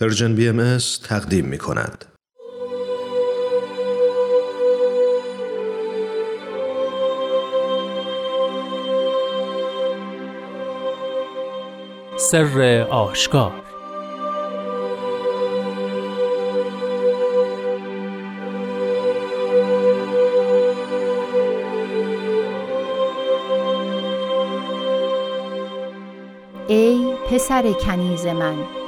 پرژن بی ام تقدیم می کند. سر آشکار ای پسر کنیز من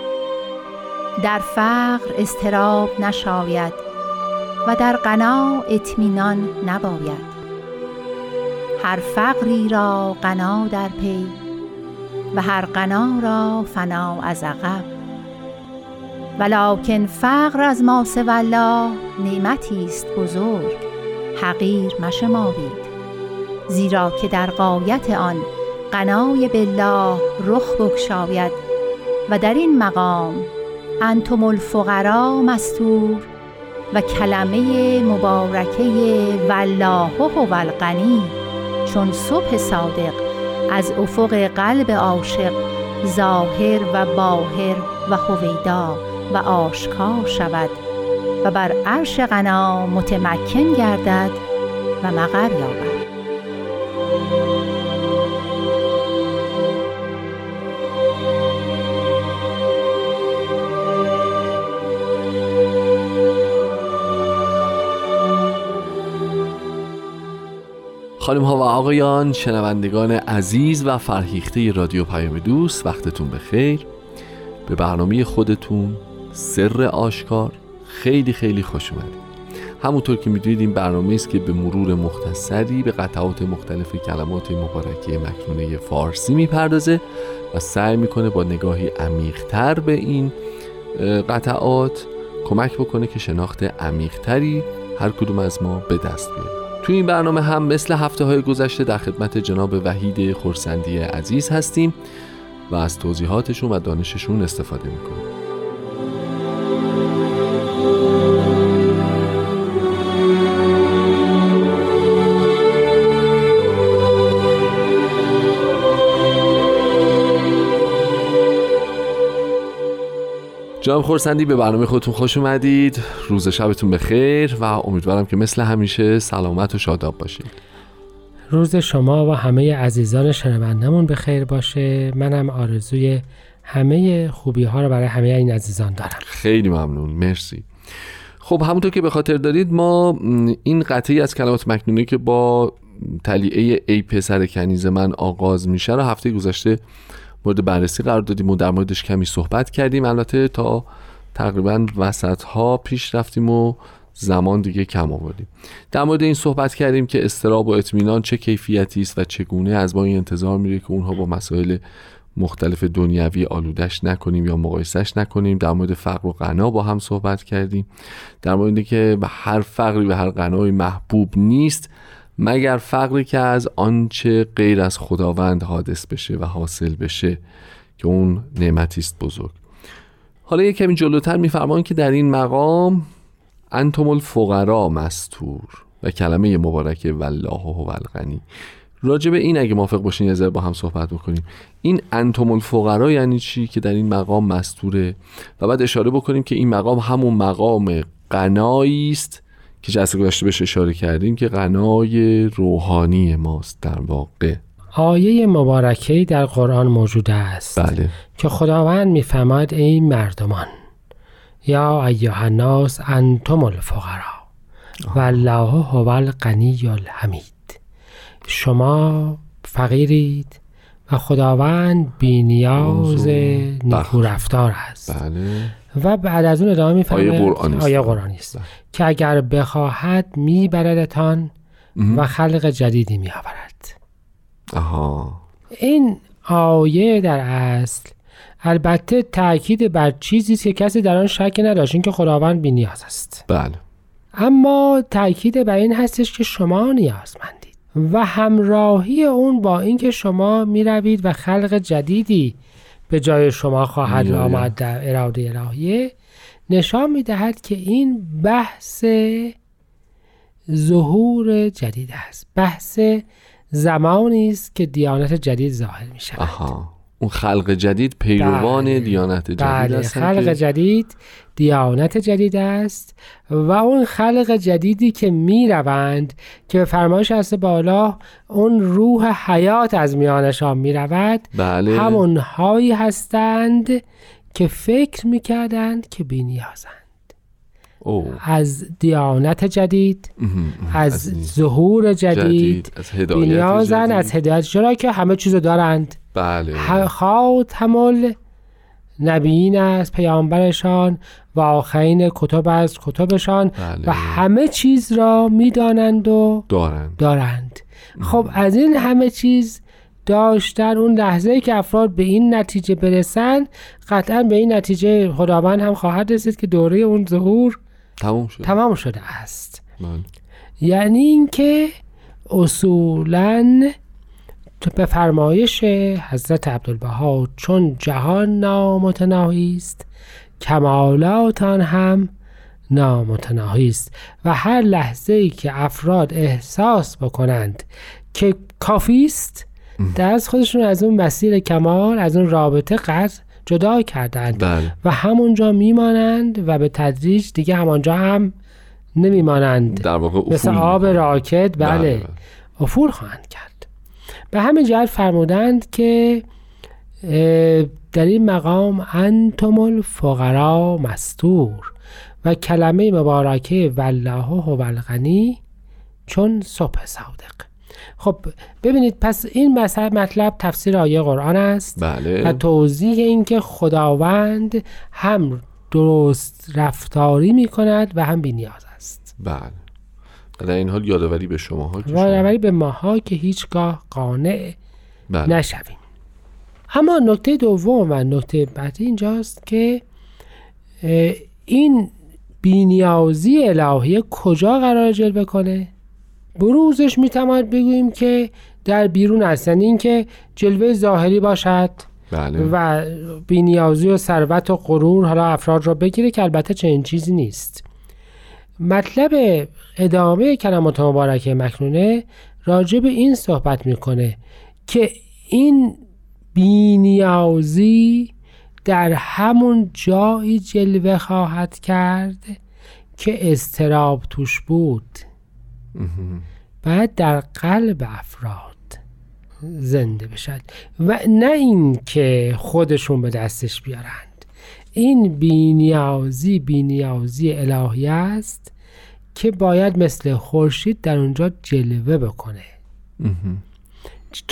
در فقر استراب نشاید و در غنا اطمینان نباید. هر فقری را غنا در پی و هر غنا را فنا از عقب. ولکن فقر از ما الله نعمتی است بزرگ حقیر مشمارید. زیرا که در قایت آن غنای بالله رخ بگشاید و در این مقام انتم الفقرا مستور و کلمه مبارکه والله هو الغنی. چون صبح صادق از افق قلب عاشق ظاهر و باهر و هویدا و آشکار شود و بر عرش غنا متمکن گردد و مقر یابد. خانم ها و آقایان شنوندگان عزیز و فرهیخته رادیو پیام دوست وقتتون بخیر. به برنامه خودتون سر آشکار خیلی خیلی خوش اومدید. همونطور که می‌دونید این برنامه است که به مرور مختصری به قطعات مختلف کلمات مبارکه مکنونه فارسی می‌پردازه و سعی می‌کنه با نگاهی عمیقتر به این قطعات کمک بکنه که شناخت عمیقتری هر کدوم از ما به دست بیاره. توی این برنامه هم مثل هفته های گذشته در خدمت جناب وحید خورسندی عزیز هستیم و از توضیحاتشون و دانششون استفاده می‌کنیم. جناب خورسندی به برنامه خودتون خوش اومدید. روز شبتون بخیر و امیدوارم که مثل همیشه سلامت و شاداب باشید. روز شما و همه عزیزان شنوندمون به خیر باشه. منم آرزوی همه خوبی ها رو برای همه این عزیزان دارم. خیلی ممنون. مرسی. خب همونطور که به خاطر دارید ما این قطعی از کلمات مکنونه که با تلیعه ای پسر کنیز من آغاز میشه رو هفته گذشته مورد بررسی قرار دادیم و در موردش کمی صحبت کردیم. البته تا تقریبا وسط ها پیش رفتیم و زمان دیگه کم آوردیم. در مورد این صحبت کردیم که استراب و اطمینان چه کیفیتی است و چگونه از ما این انتظار میره که اونها با مسائل مختلف دنیوی آلودش نکنیم یا مقایسش نکنیم. در مورد فقر و غنا با هم صحبت کردیم. در مورد که به هر فقری به هر غنای محبوب نیست مگر فقری که از آنچه غیر از خداوند حادث بشه و حاصل بشه که اون نعمتی است بزرگ. حالا یک کمی جلوتر میفرمان که در این مقام انتم الفقرا مستور و کلمه مبارکه والله هو الغنی. راجع به این اگه موافق باشین یه با هم صحبت بکنیم. این انتم الفقرا یعنی چی؟ که در این مقام مستوره. و بعد اشاره بکنیم که این مقام همون مقام قنایی است که جلسه گذشته بهش اشاره کردیم که غنای روحانی ماست در واقع. آیه مبارکه در قرآن موجود است بله. که خداوند میفرماید ای مردمان یا ایها الناس انتم الفقرا و الله هو الغنی الحمید. شما فقیرید و خداوند بینیاز نیکو رفتار است. بله. و بعد از اون ادامه میفرماید آیه قرآنی است, آیه قرآنی است. بله. که اگر بخواهد میبردتان و خلق جدیدی میآورد. آها. این آیه در اصل البته تاکید بر چیزی است که کسی در آن شک نداشت. اینکه خداوند نیاز است. بله. اما تاکید بر این هستش که شما نیازمندید و همراهی اون با اینکه شما می‌روید و خلق جدیدی به جای شما خواهد آمد در اراده الهیه نشان می‌دهد که این بحث ظهور جدید است. بحث زمانی است که دیانت جدید ظاهر می شود آها. اون خلق جدید پیروان بله. دیانت جدید بله هستن خلق که- جدید دیانت جدید است و اون خلق جدیدی که می روند که به فرمایش هست بالا اون روح حیات از میانشان می رود بله همون هایی هستند که فکر می کردند که بینیازند او از دیانت جدید. از ظهور جدید, از جدید. از هدایت. چرا که همه چیزو دارند. بله. خاتم نبیین است پیامبرشان و آخرین کتب از کتبشان. بله. و همه چیز را می‌دانند و دارند. دارند. خب از این همه چیز داشتن اون لحظه که افراد به این نتیجه برسن قطعا به این نتیجه خداوند هم خواهد رسید که دوره اون ظهور تموم شد تمام شده است. بله. یعنی اینکه اصولا تو به فرمایش حضرت عبدالبها چون جهان نامتناهی است کمالات آن هم نامتناهی است و هر لحظه ای که افراد احساس بکنند که کافی است دست خودشون از اون مسیر کمال از اون رابطه قطع جدا کردند بله. و همونجا میمانند و به تدریج دیگه همانجا هم نمیمانند. در واقع افول مثل آب. راکت بله, بله. افول خواهند کرد. به همین جهت فرمودند که در این مقام انتم الفقرا مستور و کلمه مبارکه والله هو الغنی چون صبح صادق. خب ببینید پس این مثل مطلب تفسیر آیه قرآن است و بله توضیح اینکه خداوند هم درست رفتاری می کند و هم بینیاز است. بله. و در این حال یادآوری به شما ها که و یادآوری به ماها که هیچگاه قانع بله. نشویم. اما نکته دوم و نکته بعدی اینجاست که این بینیازی الهی کجا قرار جلوه کنه؟ بروزش می‌تواند بگوییم که در بیرون است. یعنی اینکه جلوه ظاهری باشد بله. و بینیازی و ثروت و غرور حالا افراد را بگیره که البته چنین چیزی نیست. مطلب ادامه کلمات مبارکه مکنونه راجع به این صحبت می‌کنه که این بینیازی در همون جایی جلوه خواهد کرد که استراب توش بود. بعد در قلب افراد زنده بشد و نه اینکه خودشون به دستش بیارند. این بینیازی بینیازی الهی است که باید مثل خورشید در اونجا جلوه بکنه.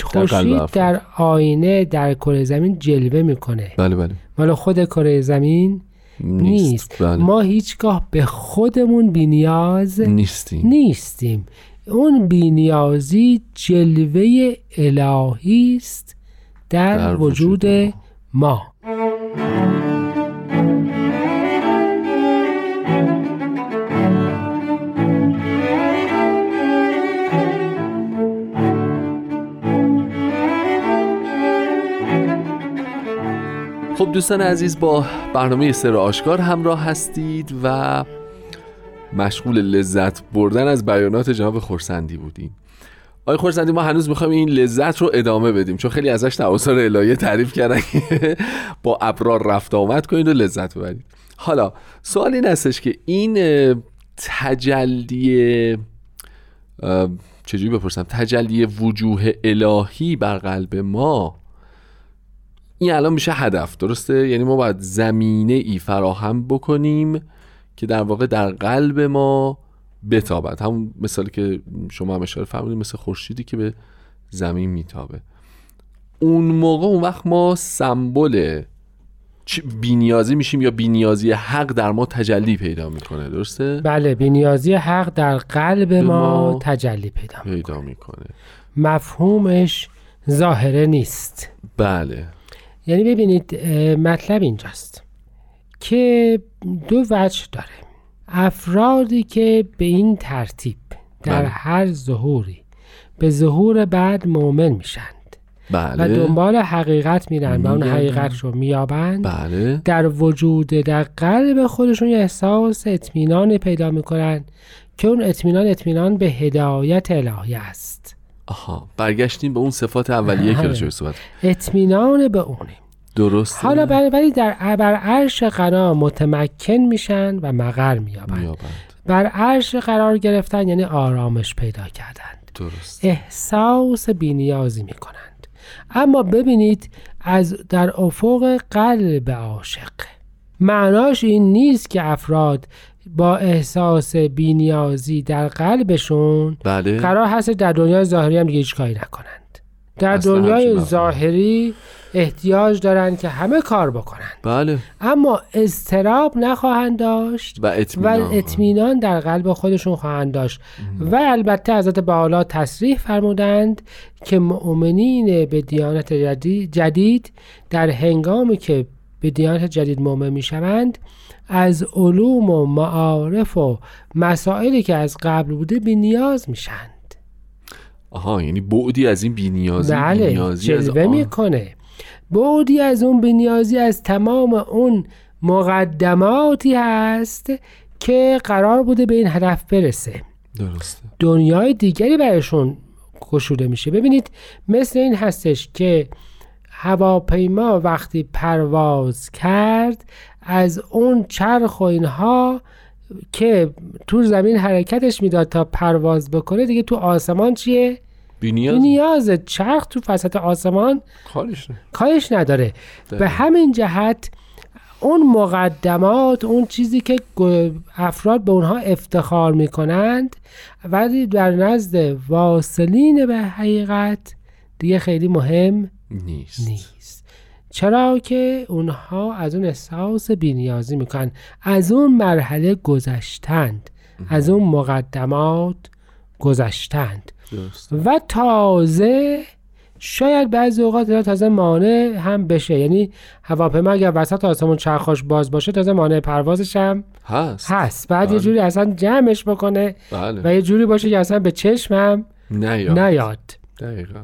خورشید. در آینه در کره زمین جلوه می‌کنه. بله بله. مال خود کره زمین نیست, نیست. بله. ما هیچگاه به خودمون بینیاز نیستیم. نیستیم. اون بینیازی جلوه الهی است در, در وجود وجود ما. خب دوستان عزیز با برنامه سر آشکار همراه هستید و مشغول لذت بردن از بیانات جناب خورسندی بودیم. آقای خورسندی ما هنوز می‌خوایم این لذت رو ادامه بدیم چون خیلی ازش آثار الهیه تعریف کردن با ابرار رفت آمد کنید و لذت ببرید. حالا سوال این هستش که این تجلی چجوری بپرسم؟ تجلی وجوه الهی بر قلب ما این الان میشه هدف درسته؟ یعنی ما باید زمینه ای فراهم بکنیم که در واقع در قلب ما بتابد. همون مثالی که شما هم اشاره فرمودید مثل خورشیدی که به زمین میتابه. اون موقع اون وقت ما سمبل بینیازی میشیم یا بینیازی حق در ما تجلی پیدا می‌کنه درسته؟ بله بینیازی حق در قلب ما ما تجلی پیدا می‌کنه. پیدا می‌کنه. مفهومش ظاهره نیست. بله. یعنی ببینید مطلب اینجاست که دو وجه داره افرادی که به این ترتیب در بله. هر ظهوری به ظهور بعد مؤمن میشند و بله دنبال حقیقت میرن و اون. حقیقت رو میابند بله در وجود در قلب خودشون یه احساس اطمینان پیدا می‌کنن که اون اطمینان اطمینان به هدایت الهی است آها برگشتیم به اون صفات اولیه که بله. راجع صحبت اطمینان به اونه درست. حالا بر- ولی در بر عرش غنا متمکن میشن و مقر مییابند میابند. بر عرش قرار گرفتن یعنی آرامش پیدا کردند. درست. احساس بینیازی می کنند اما ببینید از در افق قلب عاشق. معناش این نیست که افراد با احساس بینیازی در قلبشون بله. قرار هست در دنیای ظاهری هم دیگه هیچ کاری نکنند. در دنیای. ظاهری احتیاج دارند که همه کار بکنند. بله. اما اضطراب نخواهند داشت و اطمینان. در قلب خودشون خواهند داشت. و البته حضرت بالا تصریح فرمودند که مؤمنین به دیانت جدید, جدید در هنگامی که به دیانت جدید مؤمن می شوند از علوم و معارف و مسائلی که از قبل بوده بی نیاز میشند. آها یعنی بعدی از این بینیازی بله بینیازی از جلوه. می‌کنه. بعدی از اون بینیازی از تمام اون مقدماتی هست که قرار بوده به این هدف برسه. درسته. دنیای دیگری برایشون گشوده میشه. ببینید مثل این هستش که هواپیما وقتی پرواز کرد از اون چرخ و اینها که تو زمین حرکتش می‌داد تا پرواز بکنه دیگه تو آسمان چیه؟ بینیاز نیاز چرخ تو وسط آسمان کارش کارش نداره به دقیقا. همین جهت اون مقدمات اون چیزی که افراد به اونها افتخار می‌کنند ولی در نزد واصلین به حقیقت دیگه خیلی مهم نیست. نیست. چرا که اونها از اون احساس بینیازی می‌کنن. از اون مرحله گذشتند. از اون مقدمات گذشتند. درست. و تازه شاید بعضی اوقات اینا تازه مانع هم بشه. یعنی هواپیما اگر وسط آسمون چرخاش باز باشه تازه مانع پروازش هم هست. هست. بعد یه بله. جوری اصلا جمعش بکنه بله. و یه جوری باشه که اصلا به چشمم نه یا نیاد. دقیقا.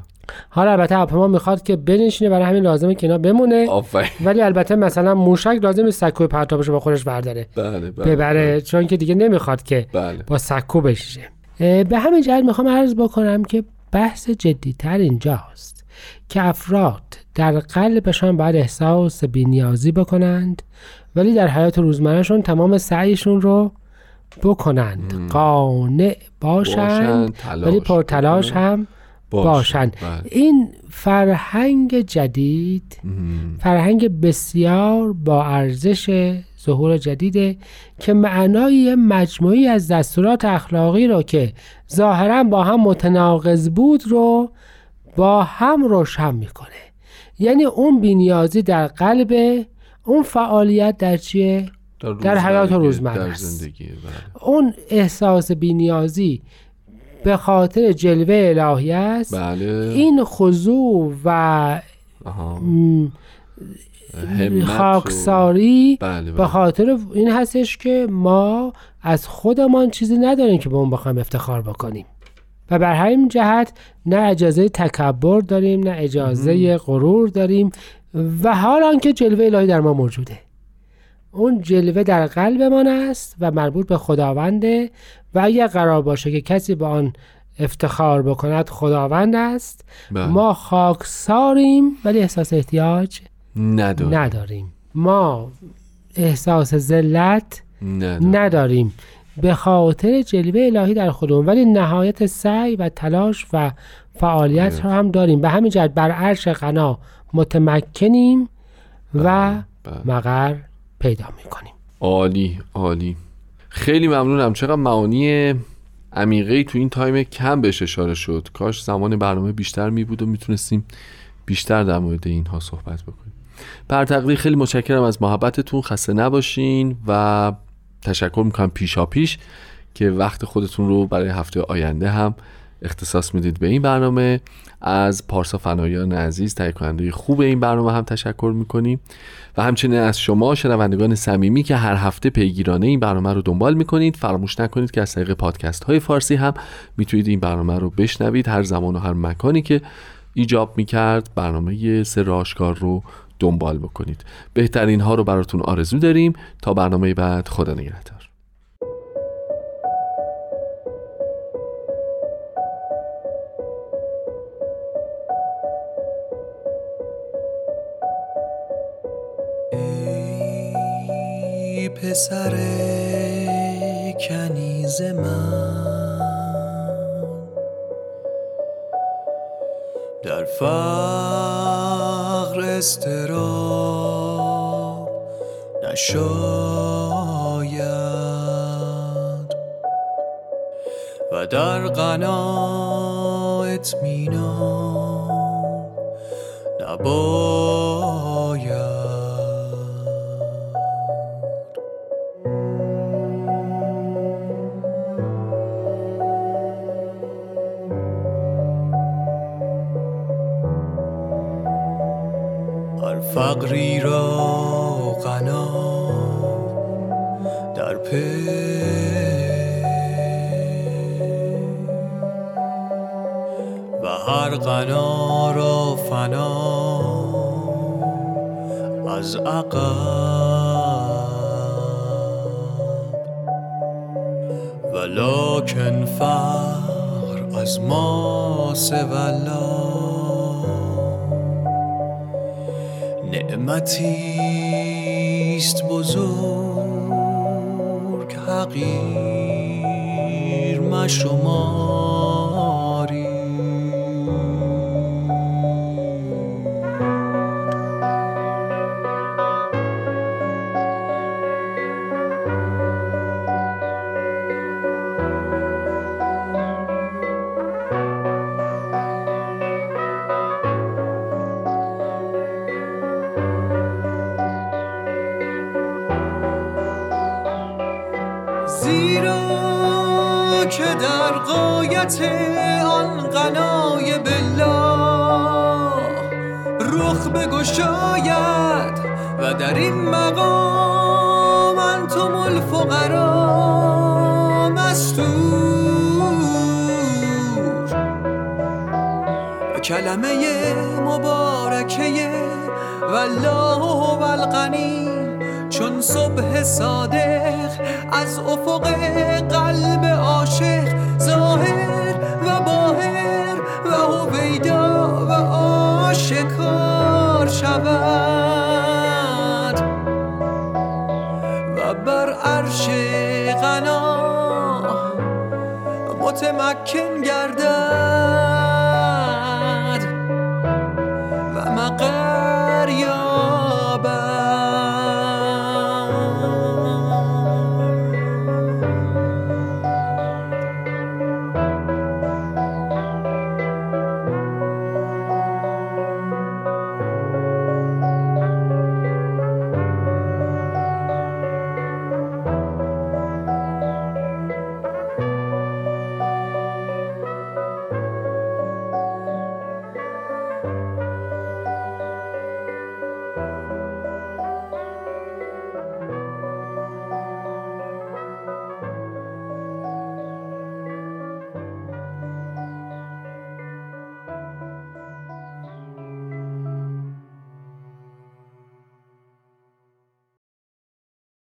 حالا البته هواپیما می‌خواد که بنشینه برای همین لازمه که اینا بمونه. آفرین. ولی البته مثلا موشک لازم سکوی پرتابش رو با خودش برداره بله بله ببره چون که دیگه نمی‌خواد که بله. با سکو بشیشه اه، به همین جهت می‌خوام عرض بکنم که بحث جدیتر اینجاست که افراد در قلبشان باید احساس بینیازی بکنند ولی در حیات روزمرهشون تمام سعیشون رو بکنند. قانع باشند باشن تلاش ولی پرتلاش. هم باشند بله. این فرهنگ جدید مم. فرهنگ بسیار با ارزش ظهور جدیده که معنای مجموعی از دستورات اخلاقی رو که ظاهرا با هم متناقض بود رو با هم روشن می‌کنه یعنی اون بینیازی در قلب اون فعالیت در چیه؟ در حیات روزمرگی، روزمره در است. بله اون احساس بینیازی به خاطر جلوه الهی است. بله. این خضوع و آها. خاکساری بله به بله. خاطر این هستش که ما از خودمان چیزی نداریم که به اون بخوایم افتخار بکنیم. و بر همین جهت نه اجازه تکبر داریم نه اجازه غرور داریم. و حال آنکه جلوه الهی در ما موجوده. اون جلوه در قلبمان است و مربوط به خداونده و اگر قرار باشه که کسی به آن افتخار بکند خداوند است. بله. ما خاکساریم ولی احساس احتیاج نداره نداریم. ما احساس ذلت نداره نداریم. به خاطر جلوه الهی در خودمون. ولی نهایت سعی و تلاش و فعالیت رو هم داریم. به همین جهت بر عرش غنا متمکنیم و بله. مقر پیدا می‌کنیم. عالی عالی. خیلی ممنونم. چقدر معانی عمیقه تو این تایم کم بهش اشاره شد. کاش زمان برنامه بیشتر می بود و می‌تونستیم بیشتر در مورد اینها صحبت بکنیم. بر خیلی متشکرم از محبتتون. خسته نباشین و تشکر می‌کنم پیشا پیش که وقت خودتون رو برای هفته آینده هم اختصاص می‌دید به این برنامه. از پارسا فنایان عزیز تهیه کننده خوب این برنامه هم تشکر می‌کنیم. و همچنین از شما شنوندگان صمیمی که هر هفته پیگیرانه این برنامه رو دنبال می‌کنید فراموش نکنید که از طریق پادکست های فارسی هم می‌تونید این برنامه رو بشنوید. هر زمان و هر مکانی که ایجاب می‌کرد برنامه سر آشکار رو دنبال بکنید. بهترین ها رو براتون آرزو داریم. تا برنامه بعد خدا نگهدار. پسر کنیز من. در فقر استراب نشاید. و در غنا اطمینان نباید فقری را غنا در پی. و هر غنا را فنا از عقب. ولکن فقر از ما سوالا نعمتی است بزرگ حقیر مشماری زیرا که در قایت آن غنای بالله رخ بگشاید و در این مقام انتم الفقرا مستور. و کلمه مبارکه والله هو الغنی چون صبح صادق از افق قلب عاشق ظاهر و باهر و هویدا و آشکار شود. و بر عرش غنا متمکن گردد.